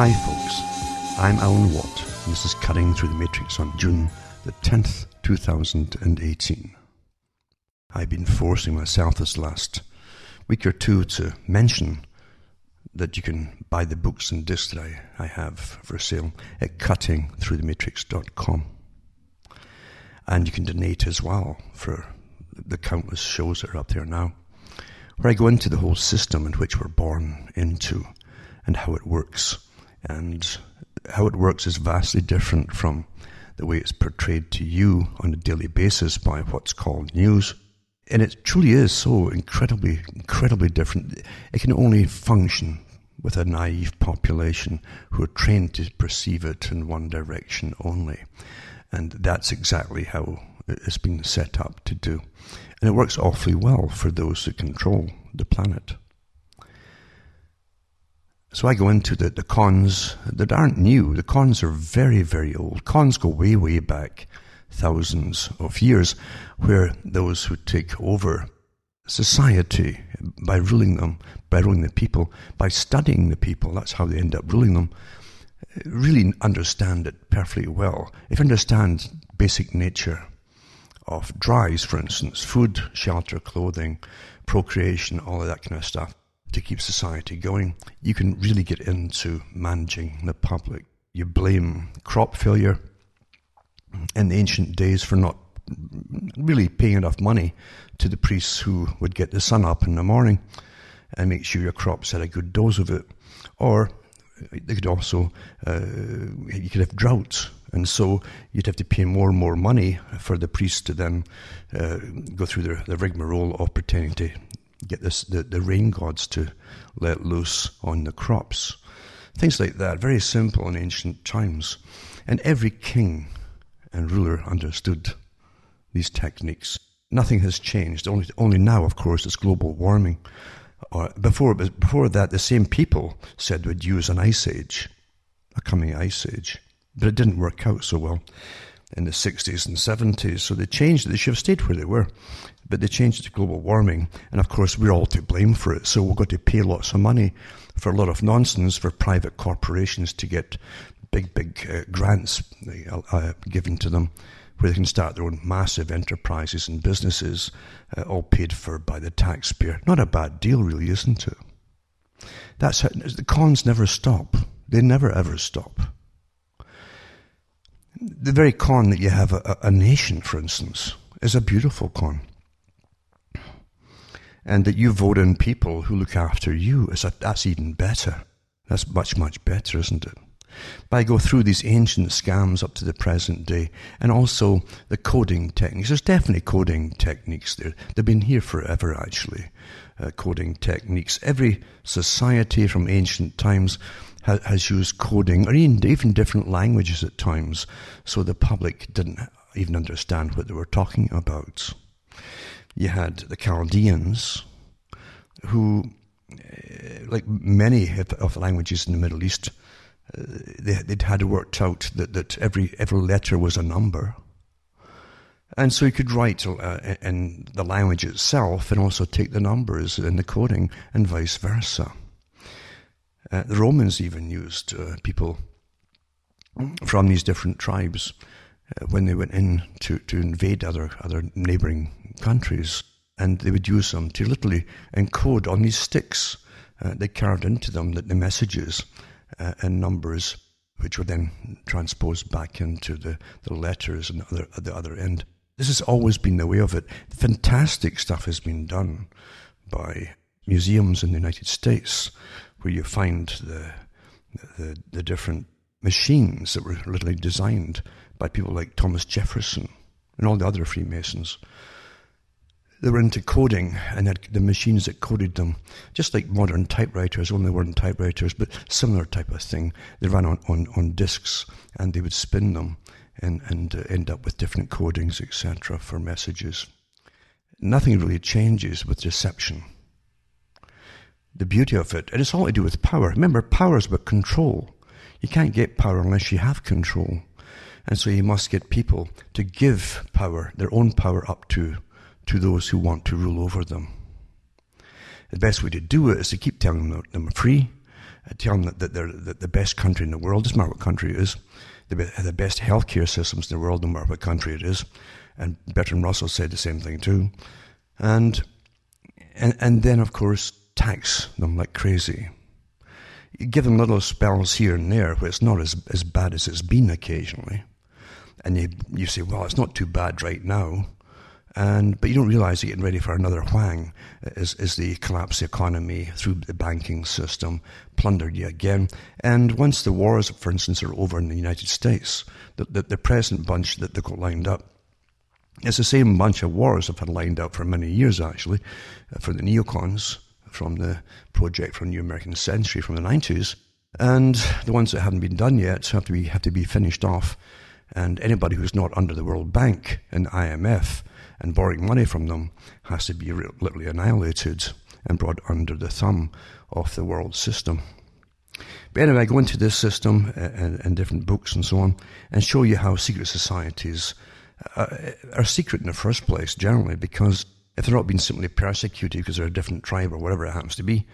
Hi, folks. I'm Alan Watt, and this is Cutting Through the Matrix on June the 10th, 2018. I've been forcing myself this last week or two to mention that you can buy the books and discs that I, I have for sale at cuttingthroughthematrix.com. And you can donate as well for the countless shows that are up there now, where I go into the whole system in which we're born into and how it works and how it works is vastly different from the way it's portrayed to you on a daily basis by what's called news. And it truly is so incredibly, incredibly different. It can only function with a naive population who are trained to perceive it in one direction only. And that's exactly how it's been set up to do. And it works awfully well for those who control the planet. So I go into the, the cons that aren't new. The cons are very, very old. Cons go way, way back thousands of years, where those who take over society by ruling them, by ruling the people, by studying the people, that's how they end up ruling them, really understand it perfectly well. If you understand basic nature of drives, for instance, food, shelter, clothing, procreation, all of that kind of stuff, to keep society going, you can really get into managing the public. You blame crop failure in the ancient days for not really paying enough money to the priests who would get the sun up in the morning and make sure your crops had a good dose of it. Or they could also, uh, you could have droughts. And so you'd have to pay more and more money for the priests to then uh, go through the, the rigmarole of pretending to get this, the, the rain gods to let loose on the crops. Things like that, very simple in ancient times. And every king and ruler understood these techniques. Nothing has changed. Only, only now, of course, it's global warming. Or before, before that, the same people said we'd use an ice age, a coming ice age. But it didn't work out so well in the 60s and 70s. So they changed. They should have stayed where they were but they changed it to global warming. And of course, we're all to blame for it. So we've got to pay lots of money for a lot of nonsense for private corporations to get big, big uh, grants uh, uh, given to them where they can start their own massive enterprises and businesses, uh, all paid for by the taxpayer. Not a bad deal, really, isn't it? That's how, the cons never stop. They never ever stop. The very con that you have a, a nation, for instance, is a beautiful con and that you vote in people who look after you, is a, that's even better. That's much, much better, isn't it? But I go through these ancient scams up to the present day and also the coding techniques. There's definitely coding techniques there. They've been here forever, actually. Uh, coding techniques. Every society from ancient times ha- has used coding or even, even different languages at times so the public didn't even understand what they were talking about you had the Chaldeans, who, eh, like many of the languages in the Middle East, uh, they, would had worked out that, that every, every letter was a number. And so you could write uh, in the language itself and also take the numbers in the coding and vice versa. Uh, the Romans even used uh, people from these different tribes uh, when they went in to, to invade other, other neighboring countries, and they would use them to literally encode on these sticks. Uh, they carved into them the, the messages uh, and numbers, which were then transposed back into the, the letters and other, at the other end. This has always been the way of it. Fantastic stuff has been done by museums in the United States, where you find the, the, the different machines that were literally designed by people like Thomas Jefferson and all the other Freemasons they were into coding and had the machines that coded them, just like modern typewriters, only weren't typewriters, but similar type of thing. They ran on, on, on discs and they would spin them and, and uh, end up with different codings, etc., for messages. Nothing really changes with deception. The beauty of it, and it's all to do with power. Remember, power is about control. You can't get power unless you have control. And so you must get people to give power, their own power up to to those who want to rule over them. The best way to do it is to keep telling them they're free uh, telling them that they're the best country in the world, doesn't matter what country it is, have the best healthcare systems in the world, no matter what country it is. And Bertrand Russell said the same thing too. And, and, and then, of course, tax them like crazy. You give them little spells here and there where it's not as, as bad as it's been occasionally. And you, you say, well, it's not too bad right now. And, but you don't realize you're getting ready for another whang as, as they collapse the economy through the banking system, plunder you again. And once the wars, for instance, are over in the United States, the, the, the present bunch that they've got lined up, it's the same bunch of wars have had lined up for many years, actually, for the neocons from the project for New American Century from the 90s. And the ones that haven't been done yet have to be, have to be finished off. And anybody who's not under the World Bank and IMF and borrowing money from them has to be literally annihilated and brought under the thumb of the world system. But anyway, I go into this system and, and different books and so on and show you how secret societies uh, are secret in the first place, generally, because if they're not being simply persecuted because they're a different tribe or whatever it happens to be,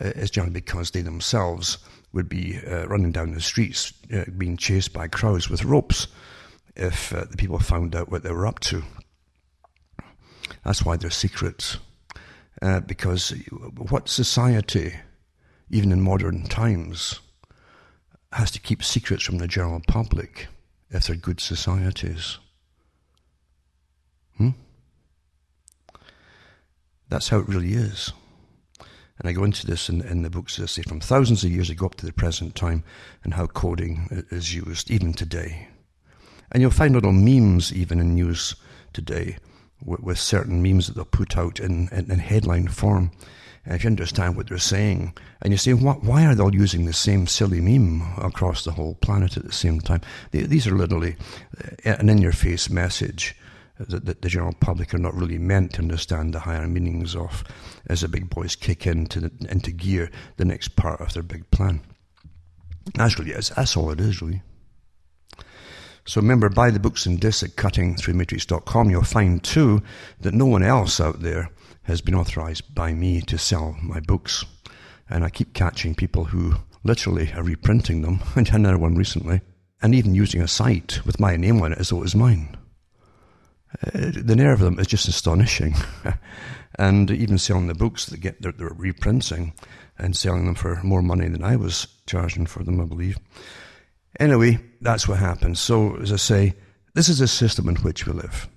uh, it's generally because they themselves would be uh, running down the streets, uh, being chased by crowds with ropes if uh, the people found out what they were up to. That's why they're secrets. Uh, because what society, even in modern times, has to keep secrets from the general public if they're good societies? Hmm? That's how it really is. And I go into this in, in the books, as I say, from thousands of years ago up to the present time, and how coding is used, even today. And you'll find little memes even in use today with, with certain memes that they'll put out in, in, in, headline form. And if you understand what they're saying, and you say, why are they all using the same silly meme across the whole planet at the same time? These are literally uh, an in your face message that, that, the general public are not really meant to understand the higher meanings of as the big boys kick into, the, into gear the next part of their big plan. That's really, that's all it is, really. So remember, buy the books and discs at cuttingthroughmatrix.com. You'll find too that no one else out there has been authorized by me to sell my books. And I keep catching people who literally are reprinting them. I had another one recently, and even using a site with my name on it as though it was mine. Uh, the nerve of them is just astonishing. and even selling the books that get they're, they're reprinting and selling them for more money than I was charging for them, I believe. Anyway, that's what happens. So, as I say, this is a system in which we live.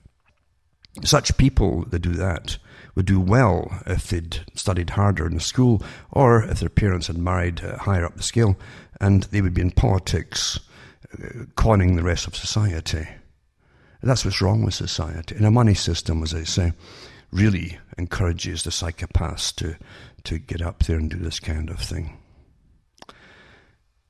Such people that do that would do well if they'd studied harder in the school or if their parents had married uh, higher up the scale and they would be in politics, uh, conning the rest of society. That's what's wrong with society. And a money system, as I say, really encourages the psychopaths to, to get up there and do this kind of thing.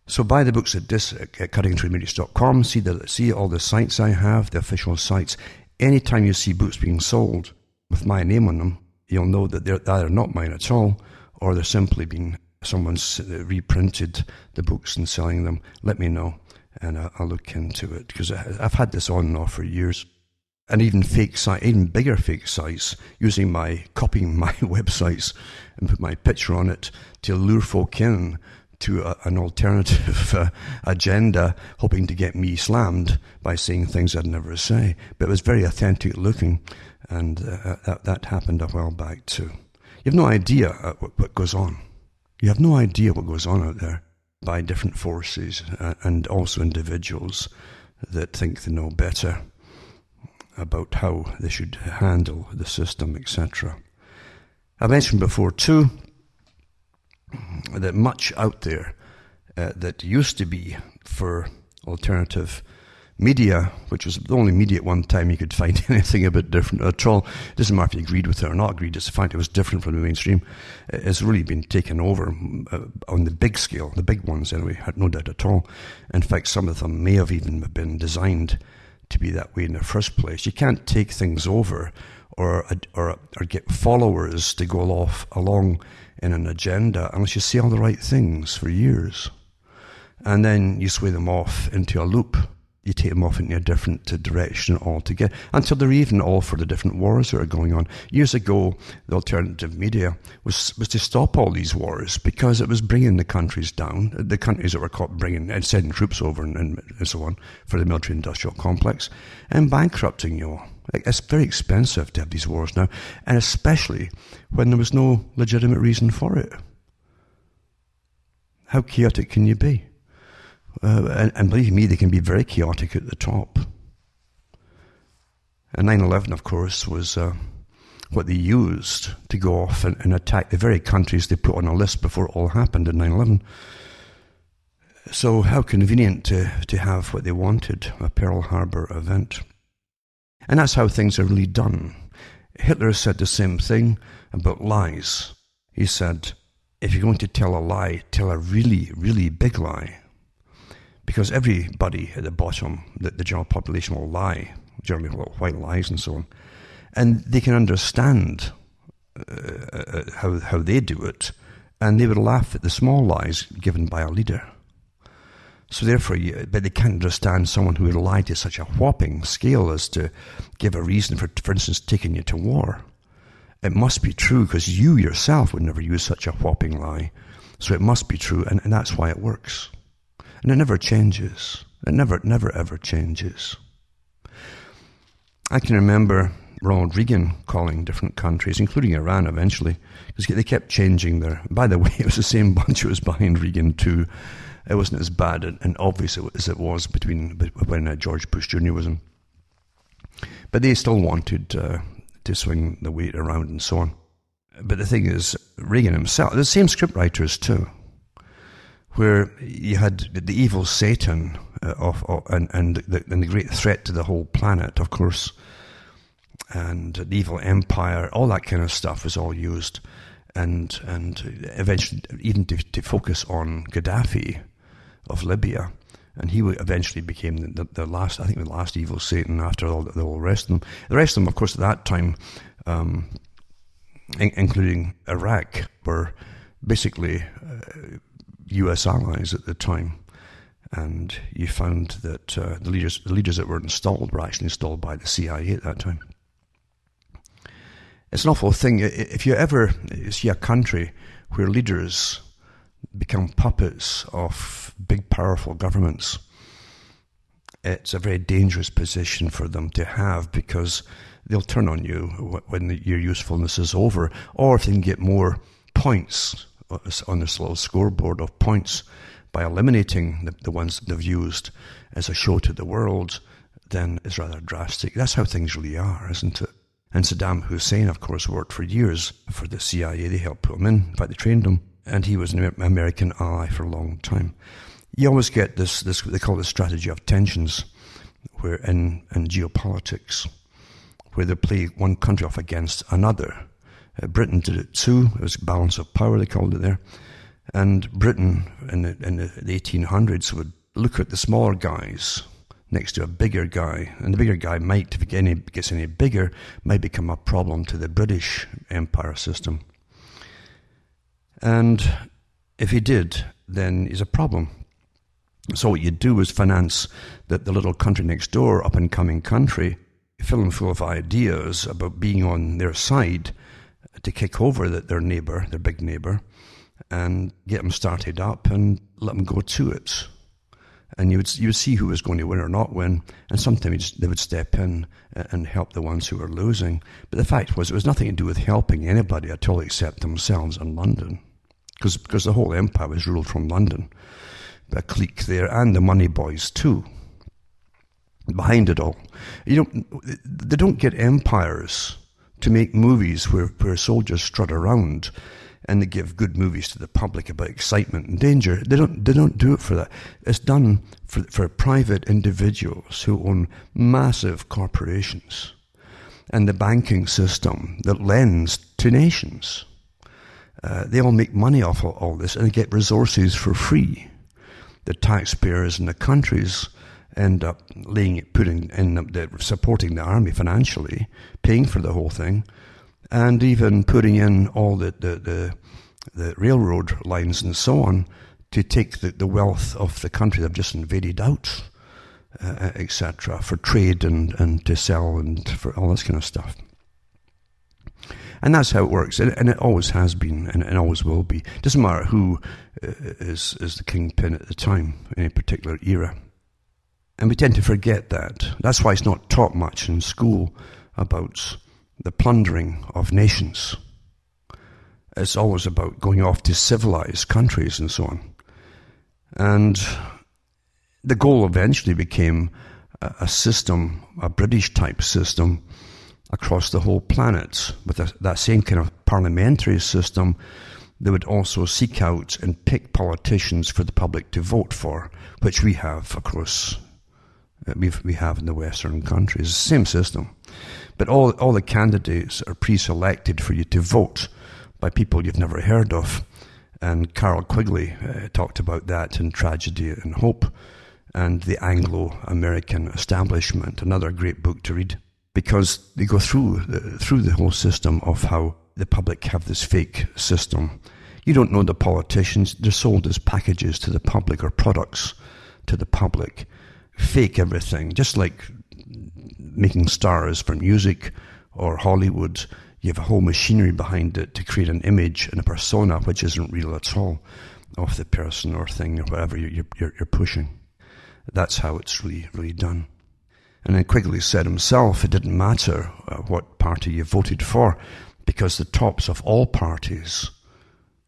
So buy the books at, dis, at cuttingthroughmatrix.com. See the see all the sites I have, the official sites. Anytime you see books being sold with my name on them, you'll know that they're either not mine at all, or they're simply being someone's reprinted the books and selling them. Let me know, and I'll look into it because I've had this on and off for years and even fake sites, even bigger fake sites, using my copying my websites and put my picture on it to lure folk in to a, an alternative uh, agenda, hoping to get me slammed by saying things I'd never say. But it was very authentic looking, and uh, that, that happened a while back too. You have no idea uh, what, what goes on. You have no idea what goes on out there by different forces uh, and also individuals that think they know better about how they should handle the system, etc. I mentioned before too that much out there uh, that used to be for alternative media, which was the only media at one time you could find anything a bit different at all. It doesn't matter if you agreed with it or not agreed, just the fact it was different from the mainstream has really been taken over uh, on the big scale, the big ones anyway, no doubt at all. In fact, some of them may have even been designed to be that way in the first place. You can't take things over or, or, or get followers to go off along in an agenda unless you say all the right things for years. And then you sway them off into a loop you take them off in a different direction altogether until they're even all for the different wars that are going on. Years ago, the alternative media was, was to stop all these wars because it was bringing the countries down, the countries that were caught bringing and sending troops over and, and so on for the military industrial complex and bankrupting you all. It's very expensive to have these wars now, and especially when there was no legitimate reason for it. How chaotic can you be? Uh, and, and, believe me, they can be very chaotic at the top. And 9 11, of course, was uh, what they used to go off and, and, attack the very countries they put on a list before it all happened in 9 11. So, how convenient to, to have what they wanted a Pearl Harbor event. And that's how things are really done. Hitler said the same thing about lies. He said, if you're going to tell a lie, tell a really, really big lie because everybody at the bottom, the, the general population will lie, generally white lies and so on, and they can understand uh, uh, how how they do it, and they would laugh at the small lies given by a leader. So therefore, you, but they can't understand someone who would lie to such a whopping scale as to give a reason for, for instance, taking you to war. It must be true because you yourself would never use such a whopping lie. So it must be true, and, and that's why it works. And it never changes. It never, never, ever changes. I can remember Ronald Reagan calling different countries, including Iran eventually, because they kept changing their. By the way, it was the same bunch who was behind Reagan too. It wasn't as bad and obvious as it was between when uh, George Bush Jr. was in. But they still wanted uh, to swing the weight around and so on. But the thing is, Reagan himself, the same scriptwriters too, where you had the evil Satan uh, of, of, and and the, and the great threat to the whole planet, of course, and the evil empire, all that kind of stuff was all used, and and eventually even to, to focus on Gaddafi of Libya, and he eventually became the, the, last, I think, the last evil Satan after all the, whole rest of them. The rest of them, of course, at that time, um, in, including Iraq, were basically uh, U.S. allies at the time, and you found that uh, the leaders the leaders that were installed were actually installed by the CIA at that time. It's an awful thing. If you ever see a country where leaders become puppets of big, powerful governments, it's a very dangerous position for them to have because they'll turn on you when your usefulness is over, or if they can get more points Uh, on this little scoreboard of points by eliminating the, the ones they've used as a show to the world, then it's rather drastic. That's how things really are, isn't it? And Saddam Hussein, of course, worked for years for the CIA. They helped put him in, in fact, they trained him, and he was an American ally for a long time. You always get this, this they call it strategy of tensions, where in, in geopolitics, where they play one country off against another uh, Britain did it too. It was balance of power, they called it there. And Britain in the, in the 1800s would look at the smaller guys next to a bigger guy, and the bigger guy might, if it gets any bigger, might become a problem to the British empire system. And if he did, then he's a problem. So what you'd do is finance the, the little country next door, up and coming country, fill them full of ideas about being on their side, to kick over the, their neighbour, their big neighbour, and get them started up and let them go to it. And you would, you would see who was going to win or not win, and sometimes they would step in and help the ones who were losing. But the fact was, it was nothing to do with helping anybody at all except themselves in London. Because, because the whole empire was ruled from London. A clique there, and the money boys too behind it all. You know, they don't get empires to make movies where, where soldiers strut around and they give good movies to the public about excitement and danger. They don't, they don't do it for that. It's done for, for private individuals who own massive corporations and the banking system that lends to nations. Uh, they all make money off of all this and they get resources for free. The taxpayers in the countries end up laying putting in supporting the army financially, paying for the whole thing, and even putting in all the, the, the, the railroad lines and so on to take the, the wealth of the country they've just invaded out. uh, etc., for trade and, and to sell and for all this kind of stuff. And that's how it works, and, and it always has been, and always will be. It doesn't matter who uh, is is the kingpin at the time in a particular era. And we tend to forget that. That's why it's not taught much in school about the plundering of nations. It's always about going off to civilized countries and so on. And the goal eventually became a system, a British type system, across the whole planet with that same kind of parliamentary system. They would also seek out and pick politicians for the public to vote for, which we have, of course, uh, we've, we have in the Western countries. same system. But all, all the candidates are pre selected for you to vote by people you've never heard of. And Carroll Quigley uh, talked about that in Tragedy and Hope and the Anglo American Establishment, another great book to read because they go through the, through the whole system of how the public have this fake system. You don't know the politicians, they're sold as packages to the public or products to the public. Fake everything, just like making stars for music or Hollywood. You have a whole machinery behind it to create an image and a persona which isn't real at all of the person or thing or whatever you're, you're, you're pushing. That's how it's really, really done. And then Quigley said himself it didn't matter uh, what party you voted for because the tops of all parties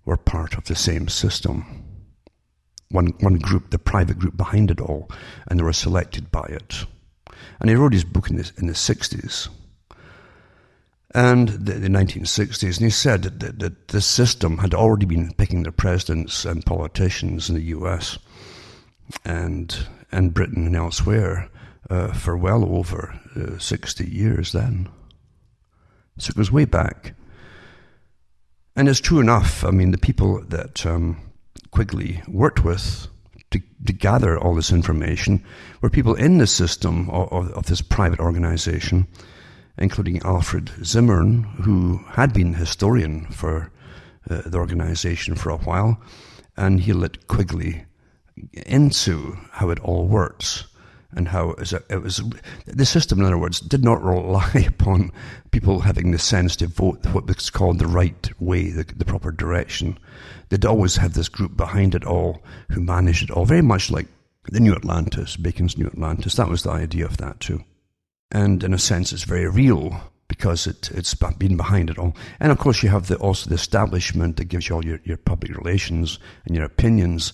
were part of the same system. One, one group, the private group behind it all, and they were selected by it. And he wrote his book in the, in the 60s and the, the 1960s, and he said that, that, that the system had already been picking the presidents and politicians in the US and, and Britain and elsewhere uh, for well over uh, 60 years then. So it goes way back. And it's true enough. I mean, the people that um, Quigley worked with to, to, gather all this information were people in the system of, of, of this private organization, including Alfred Zimmern, who had been historian for uh, the organization for a while, and he let Quigley into how it all works and how it was, it was, the system, in other words, did not rely upon people having the sense to vote what was called the right way, the, the proper direction. They'd always have this group behind it all who managed it all, very much like the New Atlantis, Bacon's New Atlantis. That was the idea of that too. And in a sense, it's very real because it, it's been behind it all. And of course, you have the, also the establishment that gives you all your, your public relations and your opinions,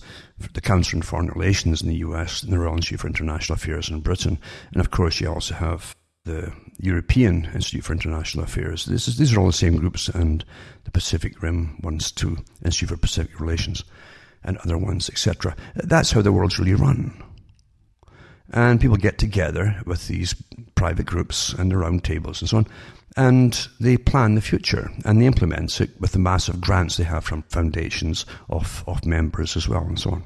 the Council on Foreign Relations in the US and the Royal Institute for International Affairs in Britain. And of course, you also have the European Institute for International Affairs. Is, these are all the same groups, and the Pacific Rim ones too, Institute for Pacific Relations, and other ones, etc. That's how the world's really run. And people get together with these private groups and the round tables and so on, and they plan the future and they implement it with the massive grants they have from foundations of, of members as well and so on.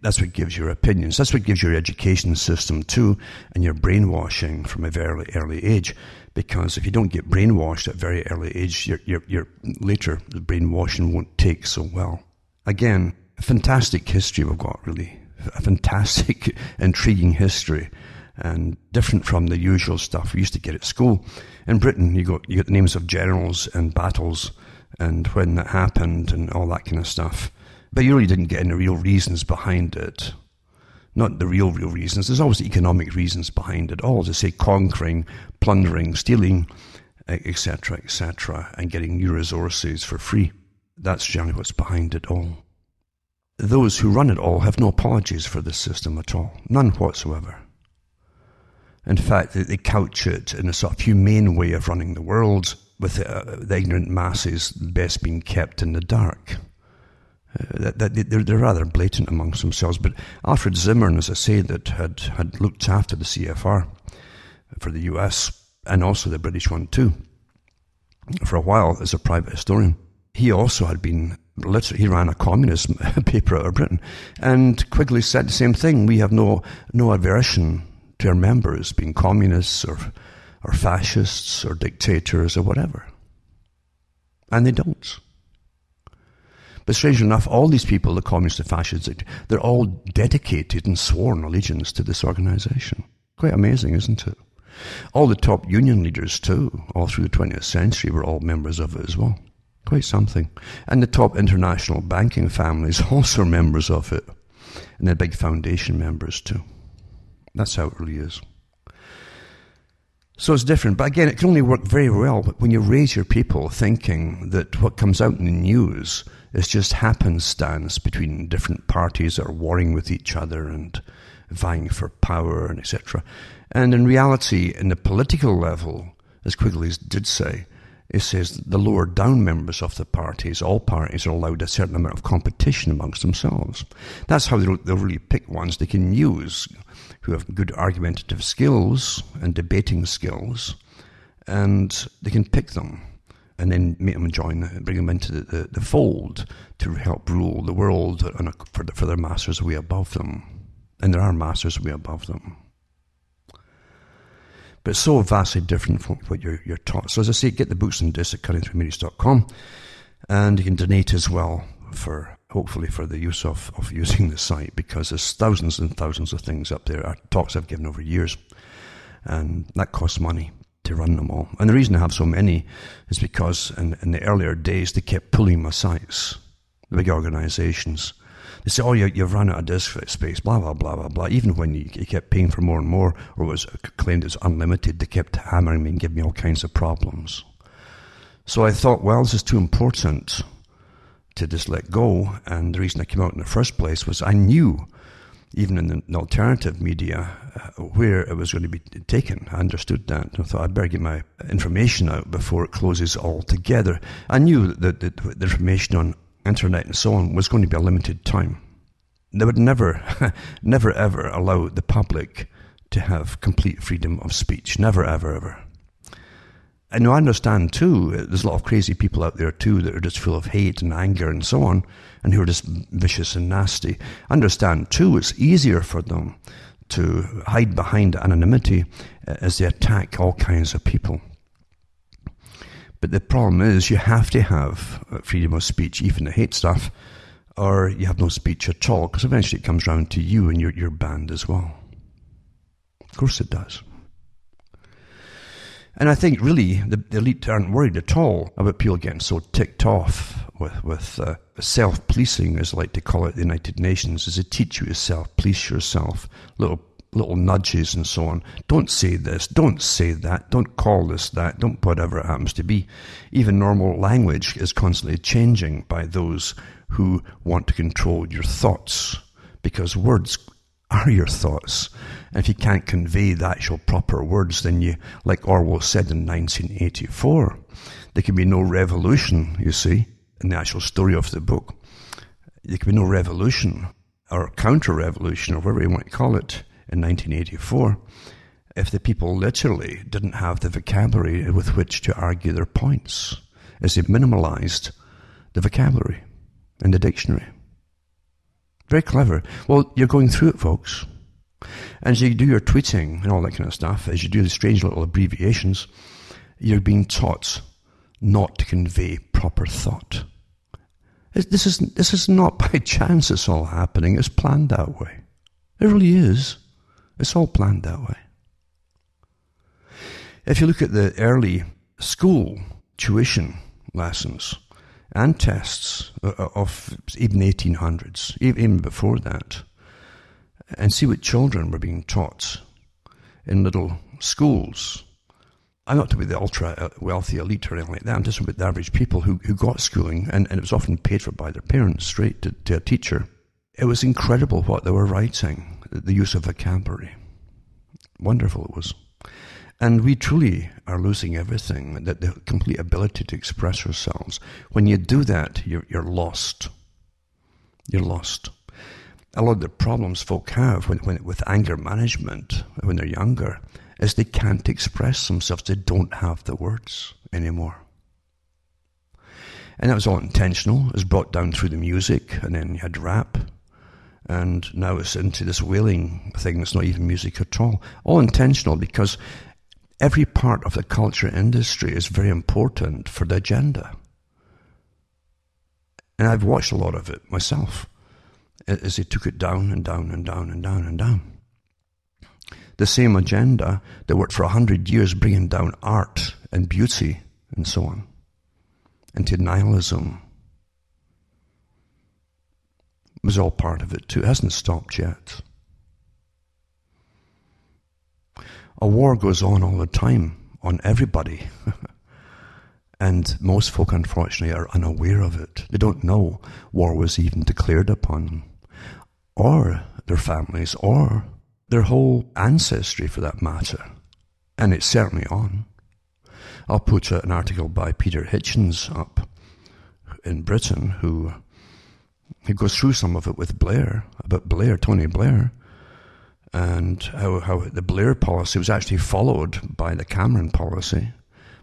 That's what gives your opinions. That's what gives your education system too, and your brainwashing from a very early age. Because if you don't get brainwashed at a very early age, your, your, your later brainwashing won't take so well. Again, fantastic history we've got really a fantastic, intriguing history and different from the usual stuff we used to get at school. In Britain, you got you got the names of generals and battles and when that happened and all that kind of stuff. But you really didn't get any real reasons behind it. Not the real, real reasons. There's always economic reasons behind it all, to say conquering, plundering, stealing, etc., etc., and getting new resources for free. That's generally what's behind it all those who run it all have no apologies for this system at all, none whatsoever. In fact, they, couch it in a sort of humane way of running the world, with the, uh, the ignorant masses best being kept in the dark. Uh, that, that they're, they're, rather blatant amongst themselves. But Alfred Zimmern, as I say, that had, had looked after the CFR for the US and also the British one too, for a while as a private historian, he also had been literally, he ran a communist paper out of Britain. And Quigley said the same thing. We have no, no aversion to our members being communists or, or fascists or dictators or whatever. And they don't. But strangely enough, all these people, the communists, the fascists, they're all dedicated and sworn allegiance to this organization. Quite amazing, isn't it? All the top union leaders, too, all through the 20th century, were all members of it as well. Quite something. And the top international banking families also are members of it. And they're big foundation members, too. That's how it really is. So it's different. But again, it can only work very well when you raise your people thinking that what comes out in the news is just happenstance between different parties that are warring with each other and vying for power and etc. And in reality, in the political level, as Quigley did say, it says the lower down members of the parties, all parties, are allowed a certain amount of competition amongst themselves. That's how they'll, they'll really pick ones they can use who have good argumentative skills and debating skills, and they can pick them and then make them join, bring them into the, the, the fold to help rule the world a, for, the, for their masters way above them. And there are masters way above them. But so vastly different from what you're, you're taught. So as I say, get the books and discs at cuttingthroughmedia.com and you can donate as well for hopefully for the use of, of using the site because there's thousands and thousands of things up there, uh, talks I've given over years. And that costs money to run them all. And the reason I have so many is because in, in the earlier days they kept pulling my sites, the big organizations. They say, oh, you, you've run out of disk space, blah, blah, blah, blah, blah. Even when you, you kept paying for more and more, or was claimed as unlimited, they kept hammering me and giving me all kinds of problems. So I thought, well, this is too important to just let go. And the reason I came out in the first place was I knew, even in the alternative media, uh, where it was going to be taken. I understood that. I thought I'd better get my information out before it closes altogether. I knew that the information on internet and so on was going to be a limited time. They would never, never ever allow the public to have complete freedom of speech. Never, ever, ever. And I understand too, uh, there's a lot of crazy people out there too that are just full of hate and anger and so on, and who are just vicious and nasty. I understand too, it's easier for them to hide behind anonymity uh, as they attack all kinds of people. But the problem is, you have to have uh, freedom of speech, even the hate stuff, or you have no speech at all, because eventually it comes round to you and you're, you're banned as well. Of course it does. And I think really the, the, elite aren't worried at all about people getting so ticked off with, with uh, self policing, as I like to call it, the United Nations, is to teach you to self police yourself, little little nudges and so on. Don't say this, don't say that, don't call this that, don't whatever it happens to be. Even normal language is constantly changing by those who want to control your thoughts because words are your thoughts. And if you can't convey the actual proper words, then you, like Orwell said in 1984, there can be no revolution, you see, in the actual story of the book. There can be no revolution or counter revolution or whatever you want to call it in 1984 if the people literally didn't have the vocabulary with which to argue their points, as they minimalized the vocabulary in the dictionary. Very clever. Well, you're going through it, folks. And as you do your tweeting and all that kind of stuff, as you do the strange little abbreviations, you're being taught not to convey proper thought. This is, this is not by chance it's all happening. It's planned that way. It really is. It's all planned that way. If you look at the early school tuition lessons and tests of even 1800s, even before that, and see what children were being taught in little schools. I'm not to be the ultra uh, wealthy elite or anything like that. I'm just about the average people who, who got schooling, and, and it was often paid for by their parents straight to, to a teacher. It was incredible what they were writing, the use of vocabulary. Wonderful it was. And we truly are losing everything, that the complete ability to express ourselves. When you do that, you're, you're lost. You're lost a lot of the problems folk have when, when, with anger management when they're younger is they can't express themselves. They don't have the words anymore. And that was all intentional. It was brought down through the music, and then you had rap, and now it's into this wailing thing that's not even music at all. All intentional because every part of the culture industry is very important for the agenda. And I've watched a lot of it myself as they took it down and down and down and down and down. The same agenda that worked for a hundred years bringing down art and beauty and so on into nihilism was all part of it too. It hasn't stopped yet. A war goes on all the time on everybody. and most folk, unfortunately, are unaware of it. They don't know war was even declared upon them, or their families, or their whole ancestry for that matter. And it's certainly on. I'll put an article by Peter Hitchens up in Britain who he goes through some of it with Blair, about Blair, Tony Blair, and how, how the Blair policy was actually followed by the Cameron policy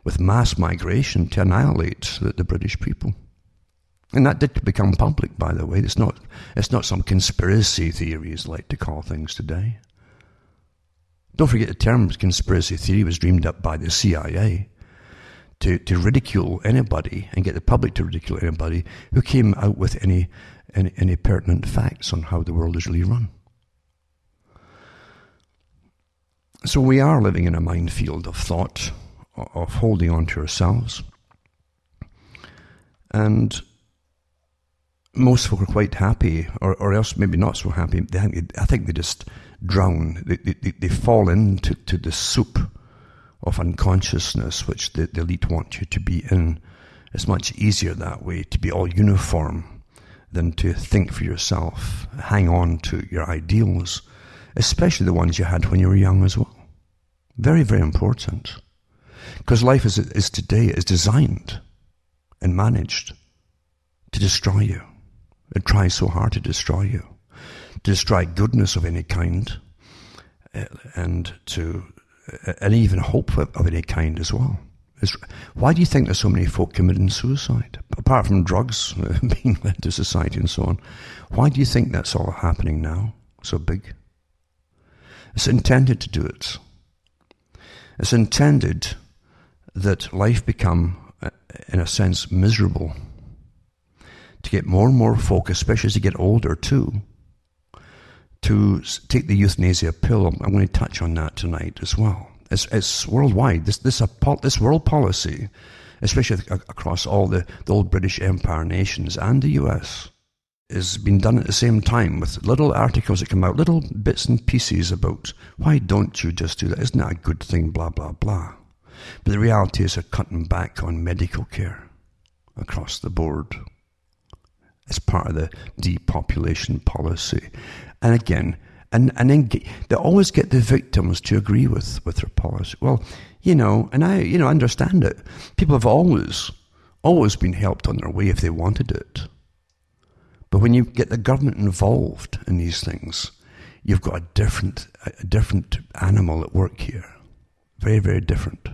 with mass migration to annihilate the, the British people. And that did become public, by the way. It's not, it's not some conspiracy theories like to call things today. Don't forget the term conspiracy theory was dreamed up by the CIA to, to ridicule anybody and get the public to ridicule anybody who came out with any, any, any pertinent facts on how the world is really run. So we are living in a minefield of thought, of holding on to ourselves. And most folk are quite happy, or, or else maybe not so happy. They, I think they just drown. They, they, they fall into to the soup of unconsciousness which the, the elite want you to be in. It's much easier that way to be all uniform than to think for yourself, hang on to your ideals, especially the ones you had when you were young as well. Very, very important. Because life as it is today is designed and managed to destroy you. It tries so hard to destroy you, to destroy goodness of any kind, eh, and to uh, and even hope of any kind as well. It's, why do you think there's so many folk committing suicide? Apart from drugs being led to society and so on, why do you think that's all happening now so big? It's intended to do it. It's intended that life become, uh, in a sense, miserable. To get more and more folk, especially as they get older too, to take the euthanasia pill. I'm going to touch on that tonight as well. It's, it's worldwide. This, this, this world policy, especially across all the, the old British Empire nations and the US, is being done at the same time with little articles that come out, little bits and pieces about why don't you just do that? Isn't that a good thing? Blah, blah, blah. But the reality is they're cutting back on medical care across the board as part of the depopulation policy. And again, and, and then get, they always get the victims to agree with, with their policy. Well, you know, and I, you know, understand it. People have always, always been helped on their way if they wanted it. But when you get the government involved in these things, you've got a different, a different animal at work here. Very, very different.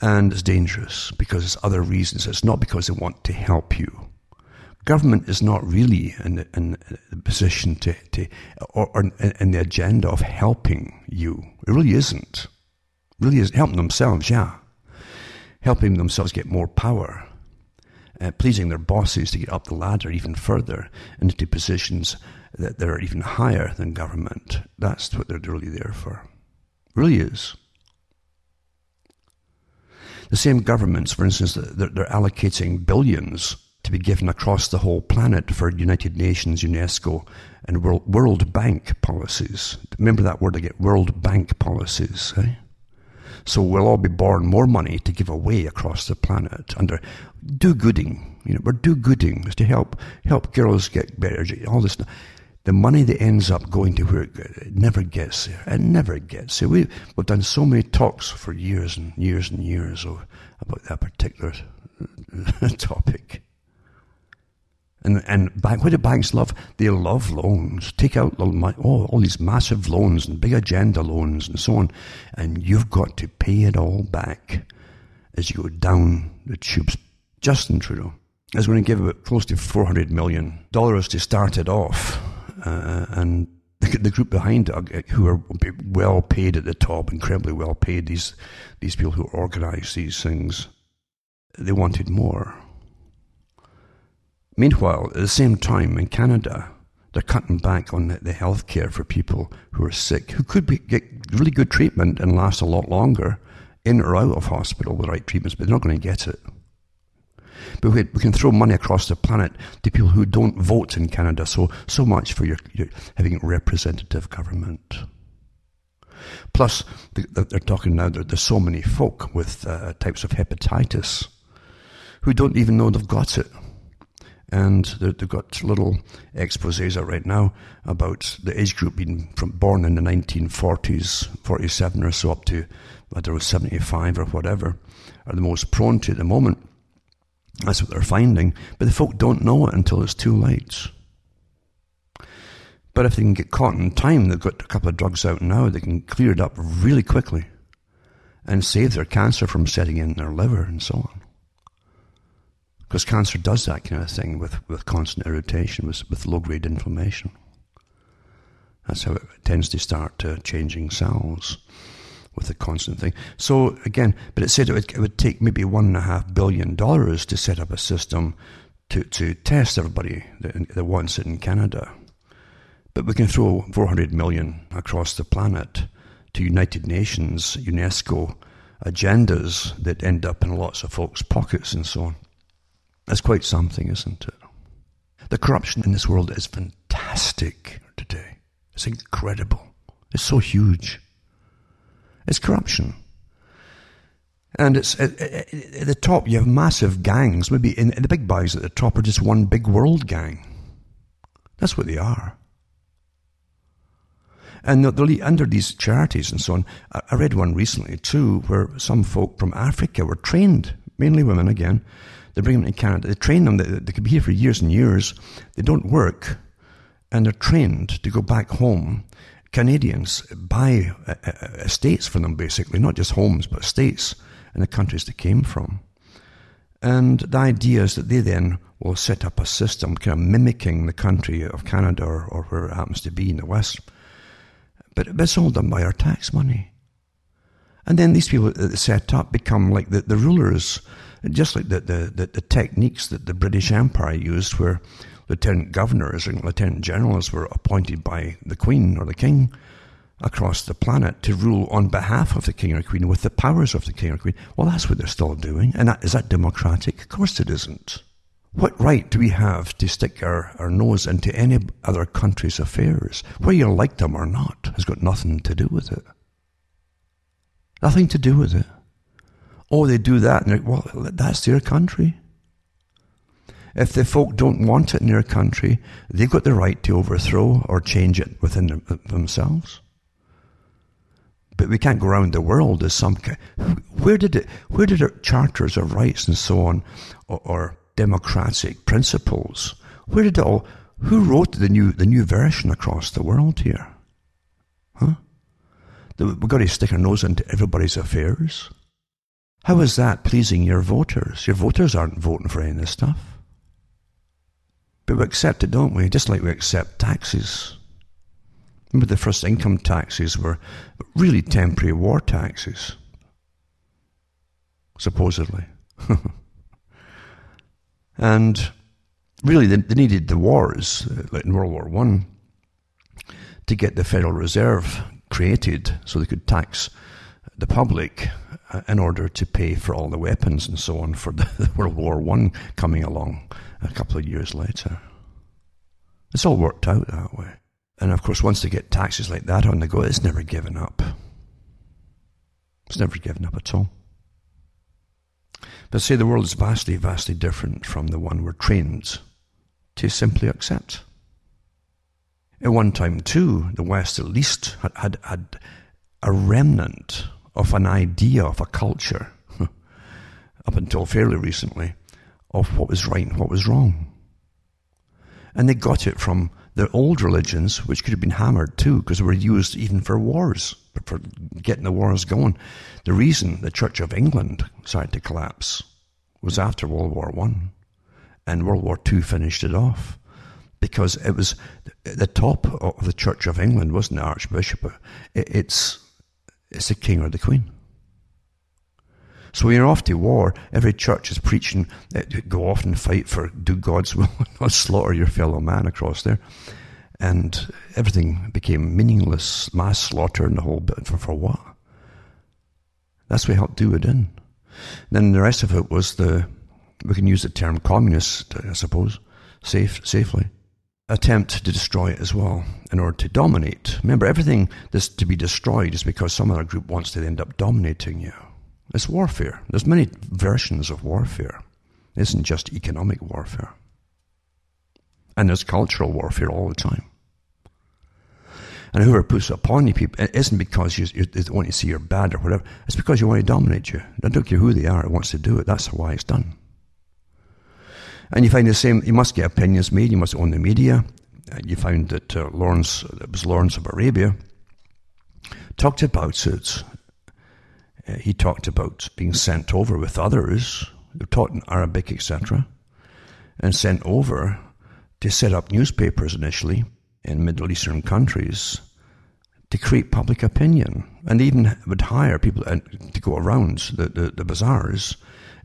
And it's dangerous because it's other reasons. It's not because they want to help you government is not really in, in the position to, to or, or, in the agenda of helping you. It really isn't. Really is helping themselves, yeah. Helping themselves get more power, uh, pleasing their bosses to get up the ladder even further into positions that they're even higher than government. That's what they're really there for. Really is. The same governments, for instance, they're, they're allocating billions to be given across the whole planet for United Nations, UNESCO, and World, World Bank policies. Remember that word again, World Bank policies. Eh? So we'll all be borrowing more money to give away across the planet under do-gooding. You know, we're do-gooding is to help help girls get better. All this, stuff. the money that ends up going to where it never gets there. It never gets there. We, we've done so many talks for years and years and years about that particular topic. And, and bank, what do banks love? They love loans. Take out oh, all these massive loans and big agenda loans and so on. And you've got to pay it all back as you go down the tubes. Justin Trudeau is going to give about close to $400 million to start it off. Uh, and the, the, group behind it, uh, who are well paid at the top, incredibly well paid, these, these people who organize these things, they wanted more. Meanwhile, at the same time in Canada, they're cutting back on the, the health care for people who are sick, who could be, get really good treatment and last a lot longer in or out of hospital with the right treatments, but they're not going to get it. But we, we, can throw money across the planet to people who don't vote in Canada. So, so much for your, your having representative government. Plus, they're talking now that there's so many folk with uh, types of hepatitis who don't even know they've got it and they've got little exposés out right now about the age group being from born in the 1940s, 47 or so up to, I don't know, 75 or whatever, are the most prone to at the moment. That's what they're finding, but the folk don't know it until it's too late. But if they can get caught in time, they've got a couple of drugs out now, they can clear it up really quickly and save their cancer from setting in their liver and so on. Because cancer does that kind of thing with, with constant irritation, with, with low grade inflammation. That's how it tends to start uh, changing cells with the constant thing. So again, but it said it would, it would take maybe one and a half billion dollars to set up a system to, to test everybody that, that wants it in Canada. But we can throw 400 million across the planet to United Nations, UNESCO agendas that end up in lots of folks' pockets and so on. That's quite something, isn't it? The corruption in this world is fantastic today. It's incredible. It's so huge. It's corruption. And it's at, at, the top, you have massive gangs. Maybe in, in the big buys at the top are just one big world gang. That's what they are. And they'll, under these charities and so on, I read one recently too, where some folk from Africa were trained, mainly women again, they bring them to Canada. They train them. They, they could be here for years and years. They don't work, and they're trained to go back home. Canadians buy uh, uh, estates for them, basically, not just homes, but estates in the countries they came from. And the idea is that they then will set up a system kind of mimicking the country of Canada or, or where it happens to be in the West. But it's all done by our tax money. And then these people that set up become like the, the rulers just like the, the, the, the, techniques that the British Empire used, where lieutenant governors and lieutenant generals were appointed by the Queen or the King across the planet to rule on behalf of the King or Queen with the powers of the King or Queen. Well, that's what they're still doing. And that, is that democratic? Of course it isn't. What right do we have to stick our, our nose into any other country's affairs? Whether you like them or not has got nothing to do with it. Nothing to do with it. Oh, they do that. And well, that's their country. If the folk don't want it in their country, they've got the right to overthrow or change it within themselves. But we can't go around the world as some. Where did it? Where did our charters of rights and so on, or, or democratic principles? Where did it all? Who wrote the new the new version across the world here? Huh? We've got to stick our nose into everybody's affairs. How is that pleasing your voters? Your voters aren't voting for any of this stuff. But we accept it, don't we? Just like we accept taxes. Remember, the first income taxes were really temporary war taxes, supposedly. and really, they, they, needed the wars, uh, like in World War One, to get the Federal Reserve created so they could tax the public Uh, in order to pay for all the weapons and so on for the, the World War One coming along a couple of years later. It's all worked out that way. And of course, once they get taxes like that on the go, it's never given up. It's never given up at all. But say the world is vastly, vastly different from the one we're trained to simply accept. At one time, too, the West at least had, had, had a remnant of an idea of a culture, up until fairly recently, of what was right and what was wrong. And they got it from the old religions, which could have been hammered too, because they were used even for wars, but for getting the wars going. The reason the Church of England started to collapse was after World War One, and World War Two finished it off, because it was the top of the Church of England wasn't the Archbishop. It's it's the king or the queen. So when you're off to war, every church is preaching, go off and fight for do God's will, not slaughter your fellow man across there. And everything became meaningless, mass slaughter and the whole bit. For, for what? That's what helped do it in. Then the rest of it was the, we can use the term communist, I suppose, safe, safely attempt to destroy it as well in order to dominate. Remember, everything that's to be destroyed is because some other group wants to end up dominating you. It's warfare. There's many versions of warfare. It isn't just economic warfare. And there's cultural warfare all the time. And whoever puts it upon you people, it isn't because you, you, they want to see you're bad or whatever. It's because you want to dominate you. I don't care who they are, it wants to do it. That's why it's done. And you find the same, you must get opinions made, you must own the media. And you find that uh, Lawrence, it was Lawrence of Arabia, talked about it. Uh, he talked about being sent over with others who taught in Arabic, etc., and sent over to set up newspapers initially in Middle Eastern countries to create public opinion. And even would hire people uh, to go around the, the, the bazaars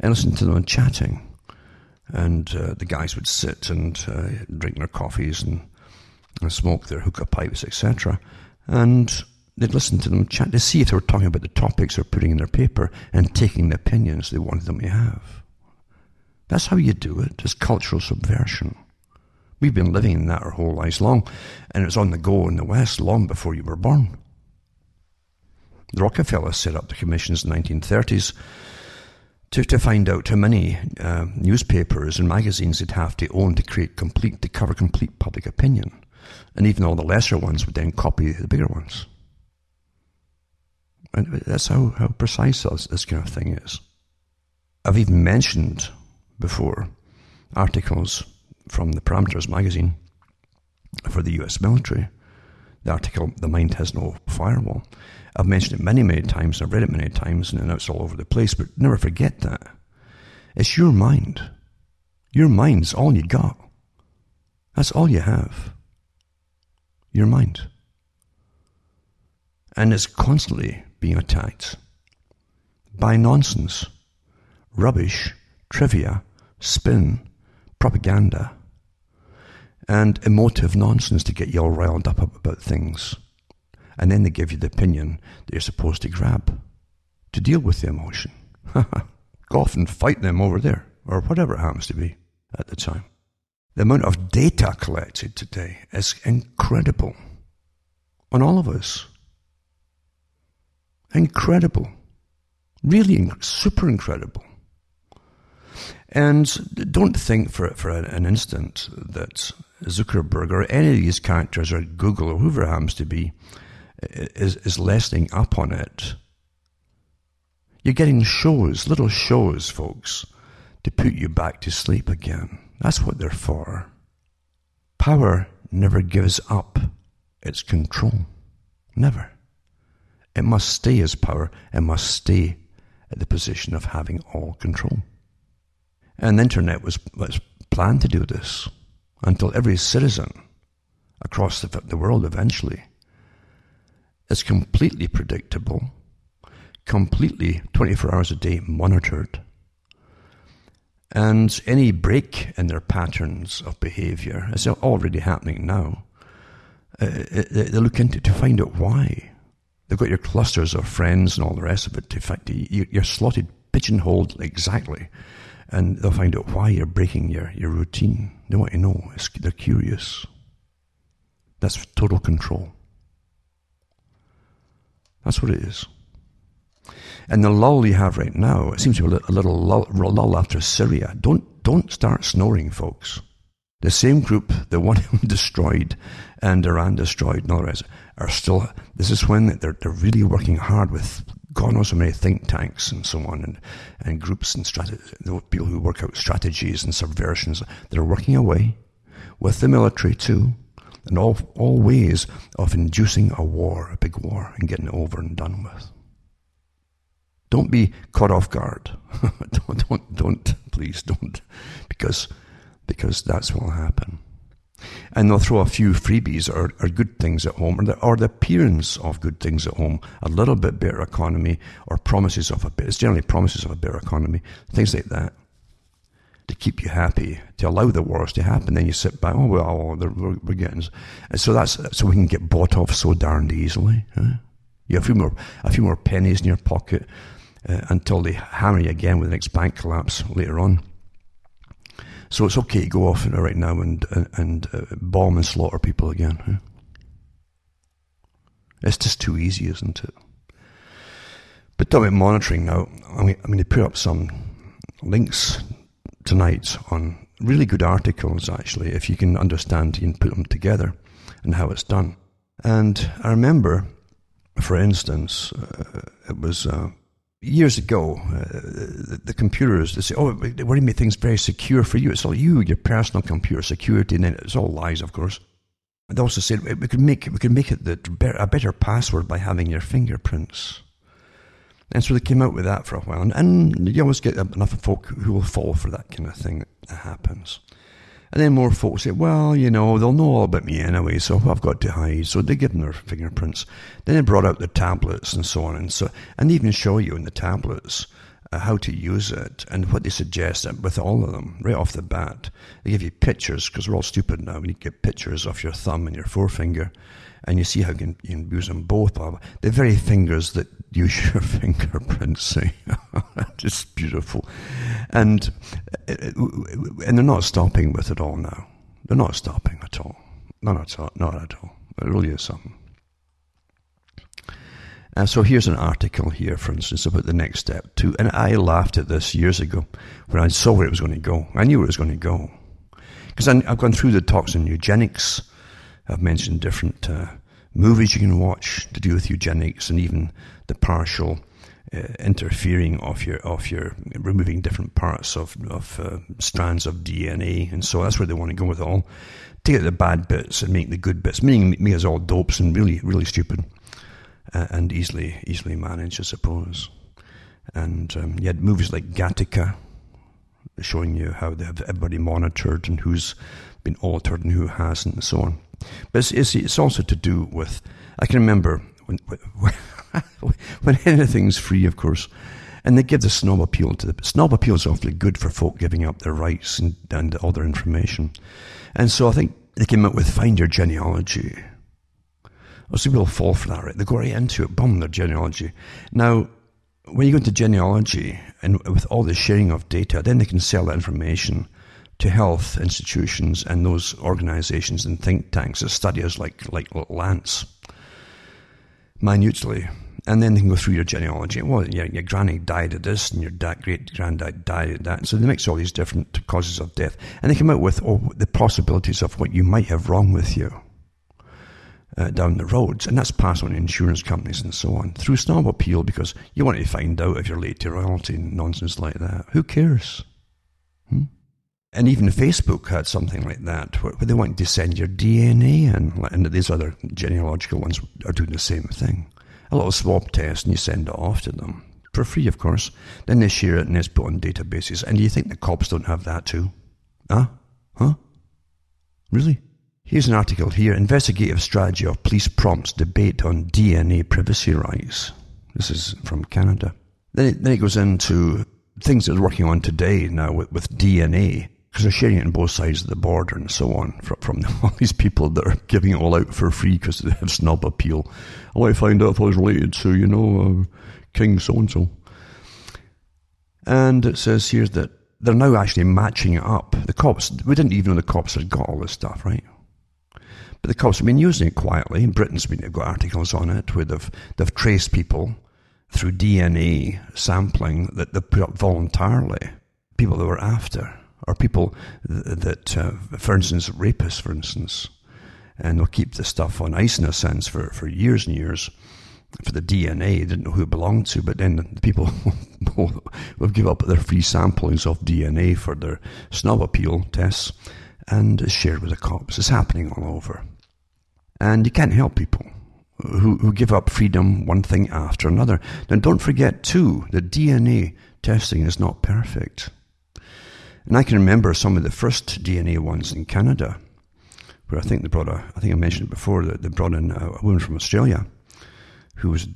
and listen to them chatting and uh, the guys would sit and uh, drink their coffees and, and smoke their hookah pipes, etc. And they'd listen to them chat to see if they were talking about the topics they're putting in their paper and taking the opinions they wanted them to have. That's how you do it. It's cultural subversion. We've been living in that our whole lives long, and it was on the go in the West long before you were born. The Rockefellers set up the commissions in the 1930s to, to find out how many uh, newspapers and magazines they'd have to own to create complete, to cover complete public opinion. And even all the lesser ones would then copy the bigger ones. And that's how, how precise this, this kind of thing is. I've even mentioned before articles from the Parameters magazine for the US military. The article, The Mind Has No Firewall. I've mentioned it many, many times. and I've read it many times, and now it's all over the place. But never forget that it's your mind. Your mind's all you got. That's all you have. Your mind. And it's constantly being attacked by nonsense, rubbish, trivia, spin, propaganda, and emotive nonsense to get you all riled up about things and then they give you the opinion that you're supposed to grab to deal with the emotion. Go off and fight them over there, or whatever it happens to be at the time. The amount of data collected today is incredible on all of us. Incredible. Really super incredible. And don't think for, for an instant that Zuckerberg or any of these characters or Google or whoever it happens to be is, is lessening up on it. You're getting shows, little shows, folks, to put you back to sleep again. That's what they're for. Power never gives up its control. Never. It must stay as power It must stay at the position of having all control. And the internet was, was planned to do this until every citizen across the, the world eventually is completely predictable, completely 24 hours a day monitored. And any break in their patterns of behavior is already happening now. Uh, they look into to find out why. They've got your clusters of friends and all the rest of it. To fact, you're slotted, pigeonholed exactly, and they'll find out why you're breaking your, your routine. They want to know. they're curious. That's total control. That's what it is. And the lull you have right now, it seems to be a little lull, lull after Syria. Don't, don't start snoring, folks. The same group that one destroyed and Iran destroyed and all are still, this is when they're, they're really working hard with God knows how many think tanks and so on and, and groups and strate- people who work out strategies and subversions. They're working away with the military too and all, all ways of inducing a war, a big war, and getting it over and done with. Don't be caught off guard. don't, don't, don't, please don't, because, because that's what will happen. And they'll throw a few freebies or, or good things at home, or the, or the appearance of good things at home, a little bit better economy, or promises of a bit, it's generally promises of a better economy, things like that, to keep you happy, to allow the wars to happen. Then you sit back, oh, well, we're, we're getting, and so that's, so we can get bought off so darned easily. Huh? You have a few more, a few more pennies in your pocket uh, until they hammer you again with the next bank collapse later on. So it's okay to go off right now and and, and uh, bomb and slaughter people again. Huh? It's just too easy, isn't it? But talking about monitoring now, I mean, I mean, they put up some links tonight on really good articles, actually, if you can understand, and put them together and how it's done. And I remember, for instance, uh, it was uh, years ago, uh, the, the, computers, they say, oh, going to make things very secure for you. It's all you, your personal computer security, and then it's all lies, of course. They also said we could make we could make it the, a better password by having your fingerprints. And so they came out with that for a while, and, and you always get enough folk who will fall for that kind of thing that happens. And then more folks say, well, you know, they'll know all about me anyway, so I've got to hide. So they give them their fingerprints. Then they brought out the tablets and so on. And so, and they even show you in the tablets uh, how to use it and what they suggest uh, with all of them right off the bat. They give you pictures because we're all stupid now. We get pictures of your thumb and your forefinger and you see how you can, you can use them both. Blah, blah. The very fingers that use your fingerprints, see, just beautiful, and uh, uh, and they're not stopping with it all now. They're not stopping at all. Not at all. Not at all. It really is something. Uh, so here's an article here, for instance, about the next step too. And I laughed at this years ago when I saw where it was going to go. I knew where it was going to go because I've gone through the talks on eugenics I've mentioned different uh, movies you can watch to do with eugenics and even the partial uh, interfering of your of your removing different parts of of uh, strands of DNA, and so that's where they want to go with it all. Take out the bad bits and make the good bits, meaning me as all dopes and really really stupid and easily easily managed, I suppose. And um, movies like Gattaca, showing you how they have everybody monitored and who's been altered and who hasn't, and so on. But it's, it's, also to do with, I can remember when, when, when anything's free, of course, and they give the snob appeal to the snob appeal is awfully good for folk giving up their rights and, and all their information. And so I think they came up with find your genealogy. Most people fall for that, right? They go right into it, boom, their genealogy. Now, when you go into genealogy and with all the sharing of data, then they can sell that information to health institutions and those organizations and think tanks that study like, like ants minutely. And then they can go through your genealogy. Well, your, your granny died of this, and your great granddad died of that. So they mix all these different causes of death. And they come out with oh, the possibilities of what you might have wrong with you. Uh, down the roads, and that's passed on to insurance companies and so on through snob appeal because you want to find out if you're late to royalty and nonsense like that. Who cares? Hmm? And even Facebook had something like that, where, they want to send your DNA and these other genealogical ones are doing the same thing. A little swab test, and you send it off to them for free, of course. Then they share it and it's put on databases. And do you think the cops don't have that too? Huh? Huh? Really? Here's an article here Investigative Strategy of Police Prompts Debate on DNA Privacy Rights. This is from Canada. Then it, then it goes into things that they're working on today now with, with DNA because they're sharing it on both sides of the border and so on from, from all these people that are giving it all out for free because they have snob appeal. I want to find out if I was related to, you know, uh, King so and so. And it says here that they're now actually matching it up. The cops, we didn't even know the cops had got all this stuff, right? But the cops have been using it quietly. Britain's been got articles on it where they've, they've traced people through DNA sampling that they put up voluntarily, people they were after or people that, uh, for instance, rapists, for instance, and they'll keep the stuff on ice in a sense for, for years and years for the DNA. They didn't know who it belonged to, but then the people will give up their free samplings of DNA for their snob appeal tests and shared with the cops. It's happening all over. And you can't help people who, who give up freedom one thing after another. Now, don't forget, too, that DNA testing is not perfect. And I can remember some of the first DNA ones in Canada where I think they brought a, I think I mentioned it before, that they brought in a, a woman from Australia who was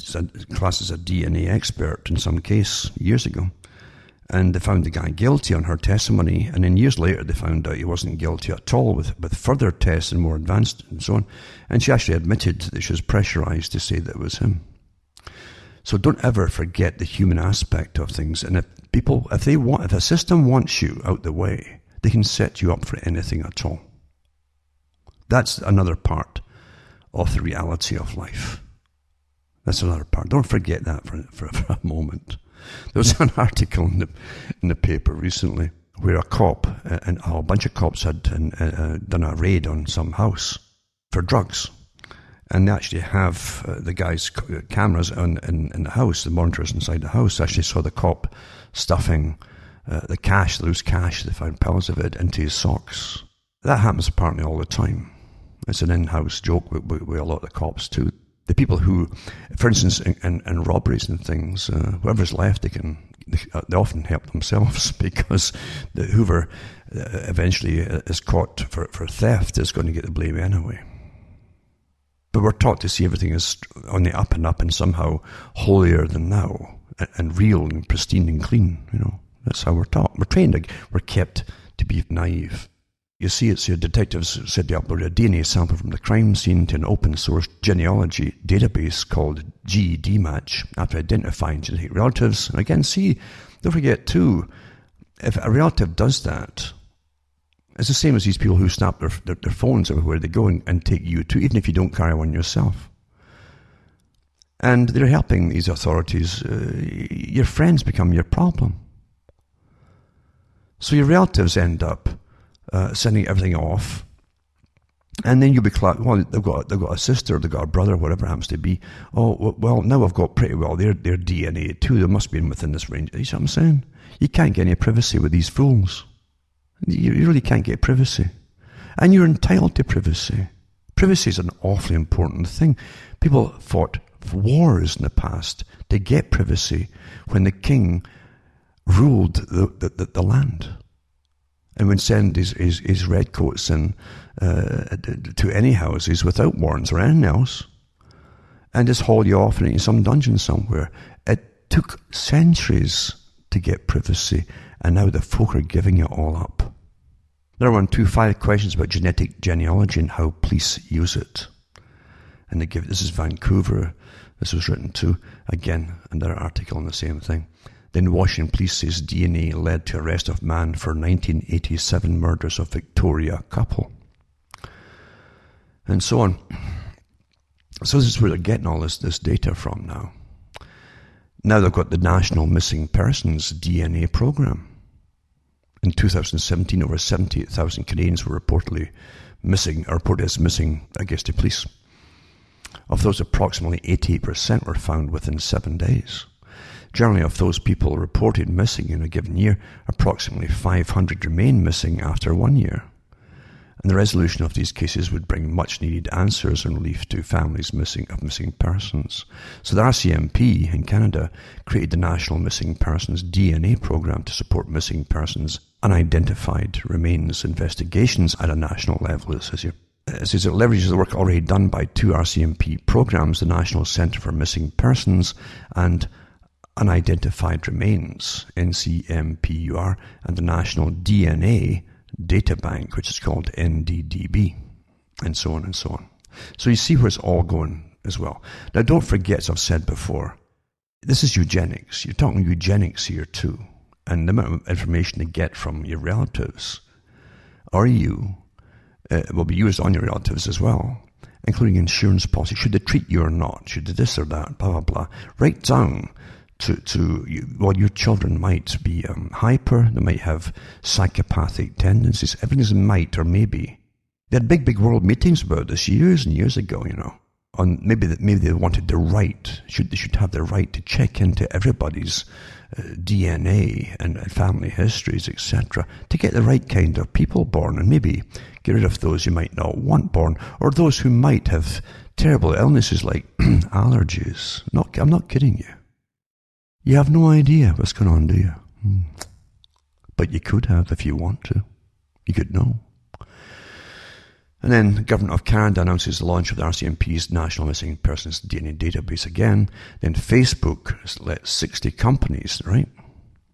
classed as a DNA expert in some case years ago. And they found the guy guilty on her testimony. And then years later, they found out he wasn't guilty at all with, with further tests and more advanced and so on. And she actually admitted that she was pressurized to say that it was him. So don't ever forget the human aspect of things. And if people, if they want, if a system wants you out the way, they can set you up for anything at all. That's another part of the reality of life. That's another part. Don't forget that for, for, for a moment. There was an article in the, in the paper recently where a cop uh, and oh, a bunch of cops had uh, uh, done a raid on some house for drugs. And they actually have uh, the guy's cameras on, in, in the house, the monitors inside the house actually saw the cop stuffing uh, the cash, the loose cash, they found piles of it, into his socks. That happens apparently all the time. It's an in-house joke with, with, with a lot of the cops too the people who, for instance, in, in, in robberies and things, uh, whoever's left, they can they, uh, often help themselves because the Hoover uh, eventually uh, is caught for, for theft is going to get the blame anyway. But we're taught to see everything as on the up and up and somehow holier than thou and, and real and pristine and clean. You know, that's how we're taught. We're trained. We're kept to be naive. You see, it's your detectives said they uploaded a DNA sample from the crime scene to an open source genealogy database called GEDmatch after identifying genetic relatives. And again, see, don't forget too, if a relative does that, it's the same as these people who snap their, their, their phones everywhere they go and, and take you too, even if you don't carry one yourself. And they're helping these authorities. Uh, your friends become your problem. So your relatives end up uh, sending everything off. And then you'll be clapped. well, they've got, they've got a sister, they've got a brother, whatever it happens to be. Oh, well, now I've got pretty well their, their DNA too. They must be within this range. You see what I'm saying? You can't get any privacy with these fools. You, you really can't get privacy. And you're entitled to privacy. Privacy is an awfully important thing. People fought wars in the past to get privacy when the king ruled the, the, the, the land and would send his, his, his redcoats in, uh, to any houses without warrants or anything else and just haul you off in some dungeon somewhere. It took centuries to get privacy, and now the folk are giving it all up. There are two five questions about genetic genealogy and how police use it. And they give this is Vancouver. This was written to again another article on the same thing. Then Washington police's DNA led to arrest of man for 1987 murders of Victoria couple. And so on. So this is where they're getting all this, this data from now. Now they've got the National Missing Persons DNA program. In 2017, over 78,000 Canadians were reportedly missing, or reported as missing, I guess, to police. Of those, approximately 88% were found within seven days. Generally, of those people reported missing in a given year, approximately 500 remain missing after one year. And the resolution of these cases would bring much needed answers and relief to families missing of missing persons. So the RCMP in Canada created the National Missing Persons DNA program to support missing persons unidentified remains investigations at a national level, it says here. It says it leverages the work already done by two RCMP programs, the National Centre for Missing Persons and Unidentified Remains, NCMPUR, and the National DNA Data Bank, which is called NDDB, and so on and so on. So you see where it's all going as well. Now, don't forget, as I've said before, this is eugenics. You're talking eugenics here too. And the amount of information they get from your relatives or you uh, will be used on your relatives as well, including insurance policy. Should they treat you or not? Should they this or that? Blah, blah, blah. Write down to, to well, your children might be um, hyper, they might have psychopathic tendencies. Everything might or maybe. They had big, big world meetings about this years and years ago, you know. On maybe that maybe they wanted the right should they should have the right to check into everybody's uh, DNA and family histories, etc., to get the right kind of people born, and maybe get rid of those you might not want born, or those who might have terrible illnesses like allergies. Not, I'm not kidding you. You have no idea what's going on, do you? Hmm. But you could have if you want to. You could know. And then the Government of Canada announces the launch of the RCMP's National Missing Persons DNA Database again. Then Facebook let 60 companies, right?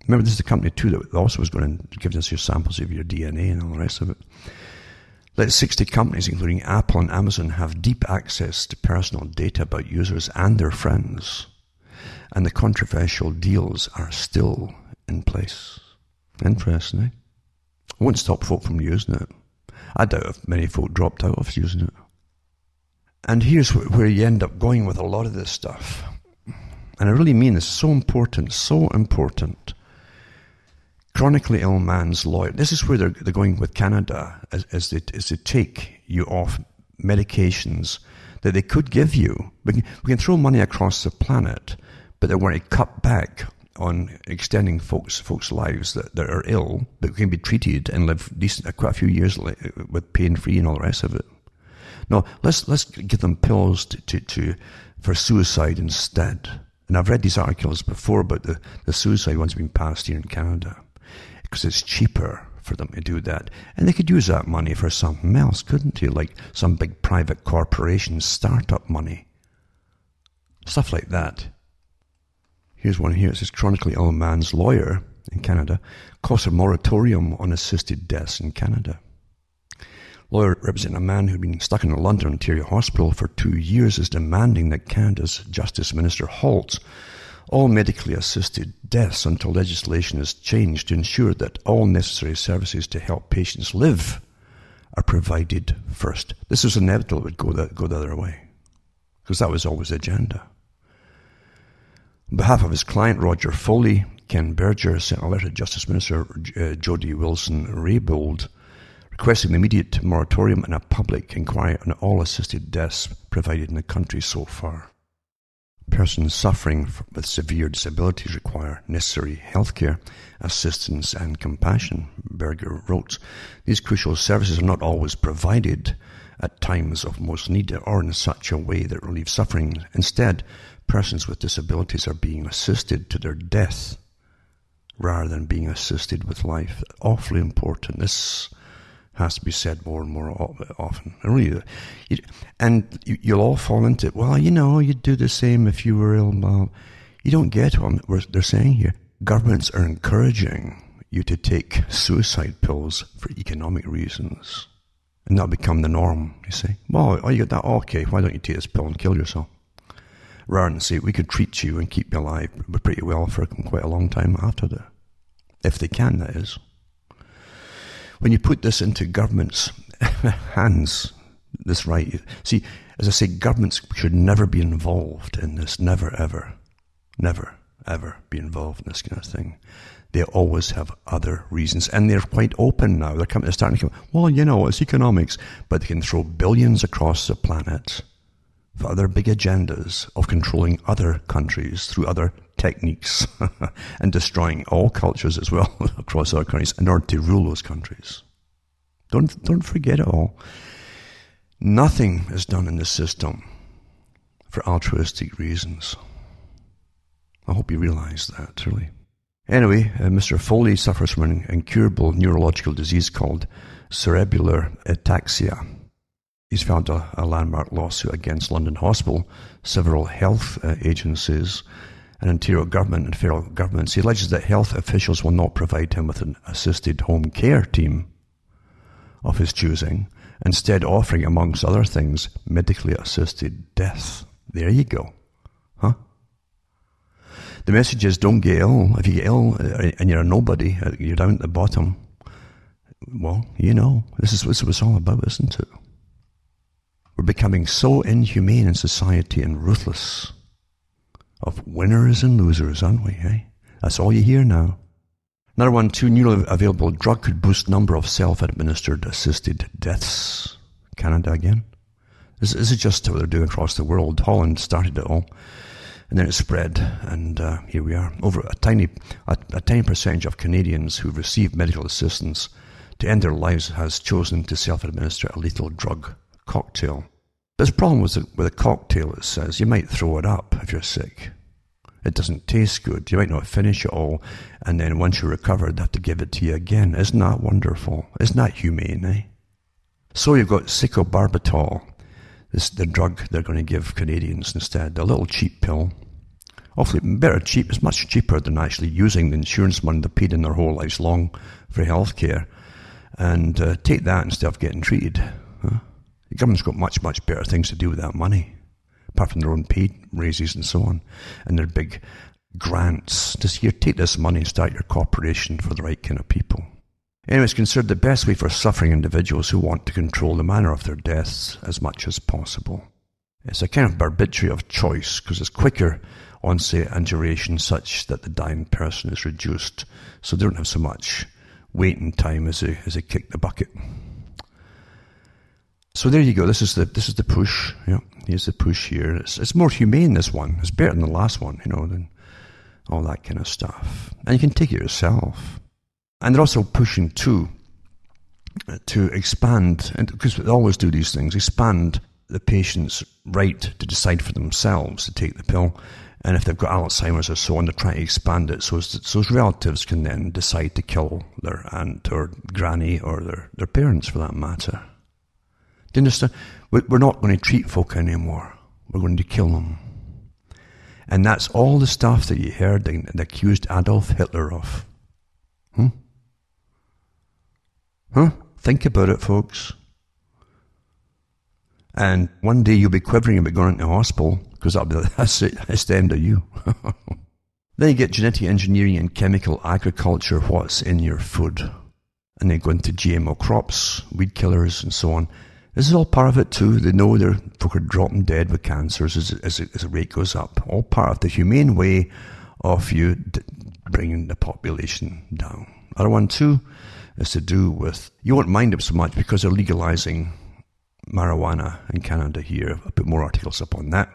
Remember, this is the company too that also was going to give us your samples of your DNA and all the rest of it. Let 60 companies, including Apple and Amazon, have deep access to personal data about users and their friends. And the controversial deals are still in place. Interesting, eh? Won't stop folk from using it. I doubt if many folk dropped out of using it. And here's where you end up going with a lot of this stuff. And I really mean it's so important, so important chronically ill man's lawyer. This is where they're, they're going with Canada as, as, they, as they take you off medications that they could give you. We can, we can throw money across the planet, but they want to cut back on extending folks folks' lives that, that are ill, but can be treated and live decent uh, quite a few years uh, with pain free and all the rest of it. No, let's let's give them pills to, to, to for suicide instead. And I've read these articles before about the, the suicide ones being passed here in Canada because it's cheaper for them to do that. And they could use that money for something else, couldn't they? Like some big private corporation startup money. Stuff like that. Here's one here. It says chronically ill man's lawyer in Canada calls a moratorium on assisted deaths in Canada. Lawyer representing a man who'd been stuck in a London Ontario hospital for two years is demanding that Canada's Justice Minister halt all medically assisted deaths until legislation is changed to ensure that all necessary services to help patients live are provided first. This was inevitable it would go the, go the other way, because that was always the agenda. On behalf of his client, Roger Foley, Ken Berger sent a letter to Justice Minister uh, Jody Wilson-Raybould requesting an immediate moratorium and a public inquiry on all assisted deaths provided in the country so far. Persons suffering with severe disabilities require necessary health care, assistance, and compassion, Berger wrote. These crucial services are not always provided at times of most need or in such a way that relieves suffering. Instead, persons with disabilities are being assisted to their death rather than being assisted with life. Awfully important. This has to be said more and more often. And really, and you'll all fall into, it. well, you know, you'd do the same if you were ill. You don't get what they're saying here. Governments are encouraging you to take suicide pills for economic reasons. And that become the norm, you see. Well, oh, you got that? Okay, why don't you take this pill and kill yourself? Rather than say, we could treat you and keep you alive pretty well for quite a long time after that. If they can, that is when you put this into government's hands, this right, see, as I say, governments should never be involved in this. Never, ever, never, ever be involved in this kind of thing. They always have other reasons, and they're quite open now. They're, coming, they're starting to come. Well, you know, it's economics, but they can throw billions across the planet for other big agendas of controlling other countries through other techniques and destroying all cultures as well across our countries in order to rule those countries. Don't, don't forget it all. Nothing is done in this system for altruistic reasons. I hope you realize that, really. Anyway, uh, Mr. Foley suffers from an incurable neurological disease called cerebellar ataxia. He's filed a, a, landmark lawsuit against London Hospital, several health uh, agencies, and Ontario government and federal governments. He alleges that health officials will not provide him with an assisted home care team of his choosing, instead offering, amongst other things, medically assisted death. There you go. Huh? The message is don't get ill. If you get ill uh, and you're a nobody, uh, you're down at the bottom, well, you know, this is what it's all about, isn't it? We're becoming so inhumane in society and ruthless. Of winners and losers, aren't we, eh? That's all you hear now. Another one, two newly available drug could boost number of self-administered assisted deaths. Canada again. This, this is just what they're doing across the world. Holland started it all, and then it spread, and uh, here we are. Over a tiny, a, a tiny percentage of Canadians who receive medical assistance to end their lives has chosen to self-administer a lethal drug cocktail. There's a problem with a, with a cocktail, it says. You might throw it up if you're sick. It doesn't taste good. You might not finish it all, and then once you recover, they have to give it to you again. Isn't that wonderful? Isn't that humane, eh? So you've got secobarbital, this the drug they're going to give Canadians instead, a little cheap pill. Awfully better cheap, it's much cheaper than actually using the insurance money they paid in their whole lives long for health care. And uh, take that instead of getting treated. The government's got much, much better things to do with that money, apart from their own pay raises and so on, and their big grants. Just here, take this money and start your corporation for the right kind of people. Anyway, it's considered the best way for suffering individuals who want to control the manner of their deaths as much as possible. It's a kind of barbiturate of choice because it's quicker onset and duration such that the dying person is reduced so they don't have so much waiting time as they, as they kick the bucket. So there you go. This is the this is the push. Yeah, here's the push here. It's it's more humane. This one. It's better than the last one. You know, than all that kind of stuff. And you can take it yourself. And they're also pushing too to expand, and because they always do these things, expand the patient's right to decide for themselves to take the pill. And if they've got Alzheimer's or so on, they're trying to expand it so, those relatives can then decide to kill their aunt or granny or their, their parents for that matter. Do you understand? We're not going to treat folk anymore. We're going to kill them. And that's all the stuff that you heard and accused Adolf Hitler of. Hmm? Huh? Think about it, folks. And one day you'll be quivering about going into hospital because that'll be that's, that's the end of you. then you get genetic engineering and chemical agriculture, what's in your food. And they go into GMO crops, weed killers, and so on. This is all part of it too. They know they're folk are dropping dead with cancers as, as, as the rate goes up. All part of the humane way of you d- bringing the population down. Other one too is to do with you won't mind it so much because they're legalizing marijuana in Canada here. I'll put more articles up on that.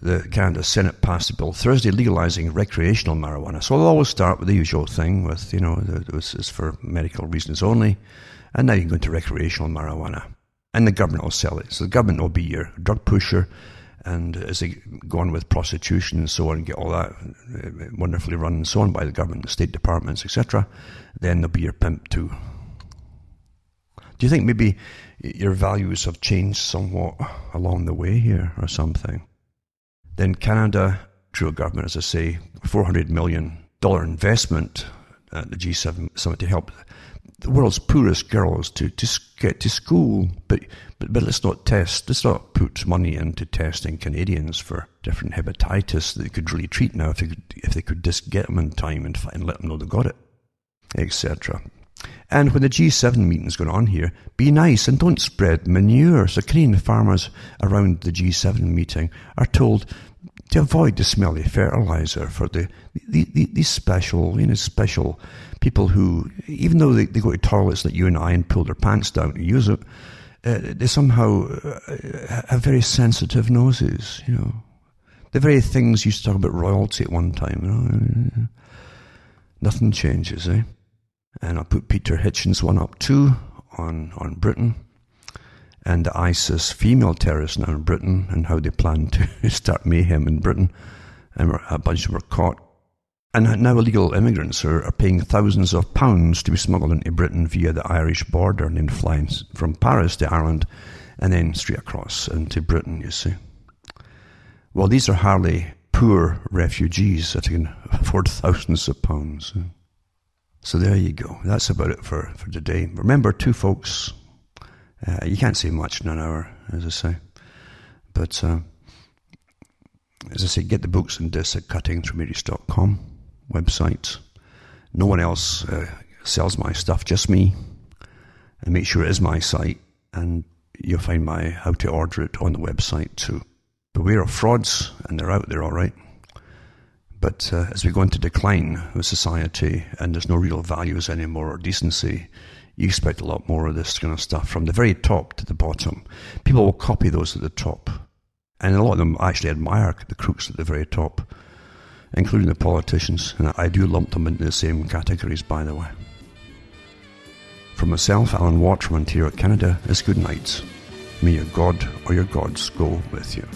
The Canada Senate passed a bill Thursday legalizing recreational marijuana. So I'll always start with the usual thing with, you know, this is for medical reasons only. And now you can go into recreational marijuana and the government will sell it. So the government will be your drug pusher, and as they go on with prostitution and so on, get all that uh, wonderfully run and so on by the government, the state departments, etc., then they'll be your pimp too. Do you think maybe your values have changed somewhat along the way here or something? Then Canada, Trudeau government, as I say, $400 million investment at the G7 summit to help the world's poorest girls to, to get to school. But, but, but let's not test, let's not put money into testing Canadians for different hepatitis that they could really treat now if they could, if they could just get them in time and, and let them know they got it, etc. And when the G7 meeting's going on here, be nice and don't spread manure. So Canadian farmers around the G7 meeting are told to avoid the smelly fertilizer for the, the, the these special, you know, special people who, even though they, they go to toilets like you and I and pull their pants down to use it, uh, they somehow uh, have very sensitive noses, you know. The very things used to talk about royalty at one time, you know. Nothing changes, eh? And I put Peter Hitchens one up too on, on Britain and the ISIS female terrorists now in Britain and how they plan to start mayhem in Britain. And a bunch of them were caught and now illegal immigrants are, are, paying thousands of pounds to be smuggled into Britain via the Irish border and then flying from Paris to Ireland and then straight across into Britain, you see. Well, these are hardly poor refugees that can afford thousands of pounds. So there you go. That's about it for, for today. Remember, two folks, uh, you can't say much in an hour, as I say. But uh, as I say, get the books and discs at cuttingthroughmatrix.com website. No one else uh, sells my stuff, just me. And make sure it is my site, and you'll find my how to order it on the website too. Beware of frauds, and they're out there all right. But uh, as we go into decline with society, and there's no real values anymore or decency, you expect a lot more of this kind of stuff from the very top to the bottom. People will copy those at the top. And a lot of them actually admire the crooks at the very top including the politicians, and I do lump them into the same categories, by the way. From myself, Alan Watt from Ontario, Canada, is good night. May your God or your gods go with you.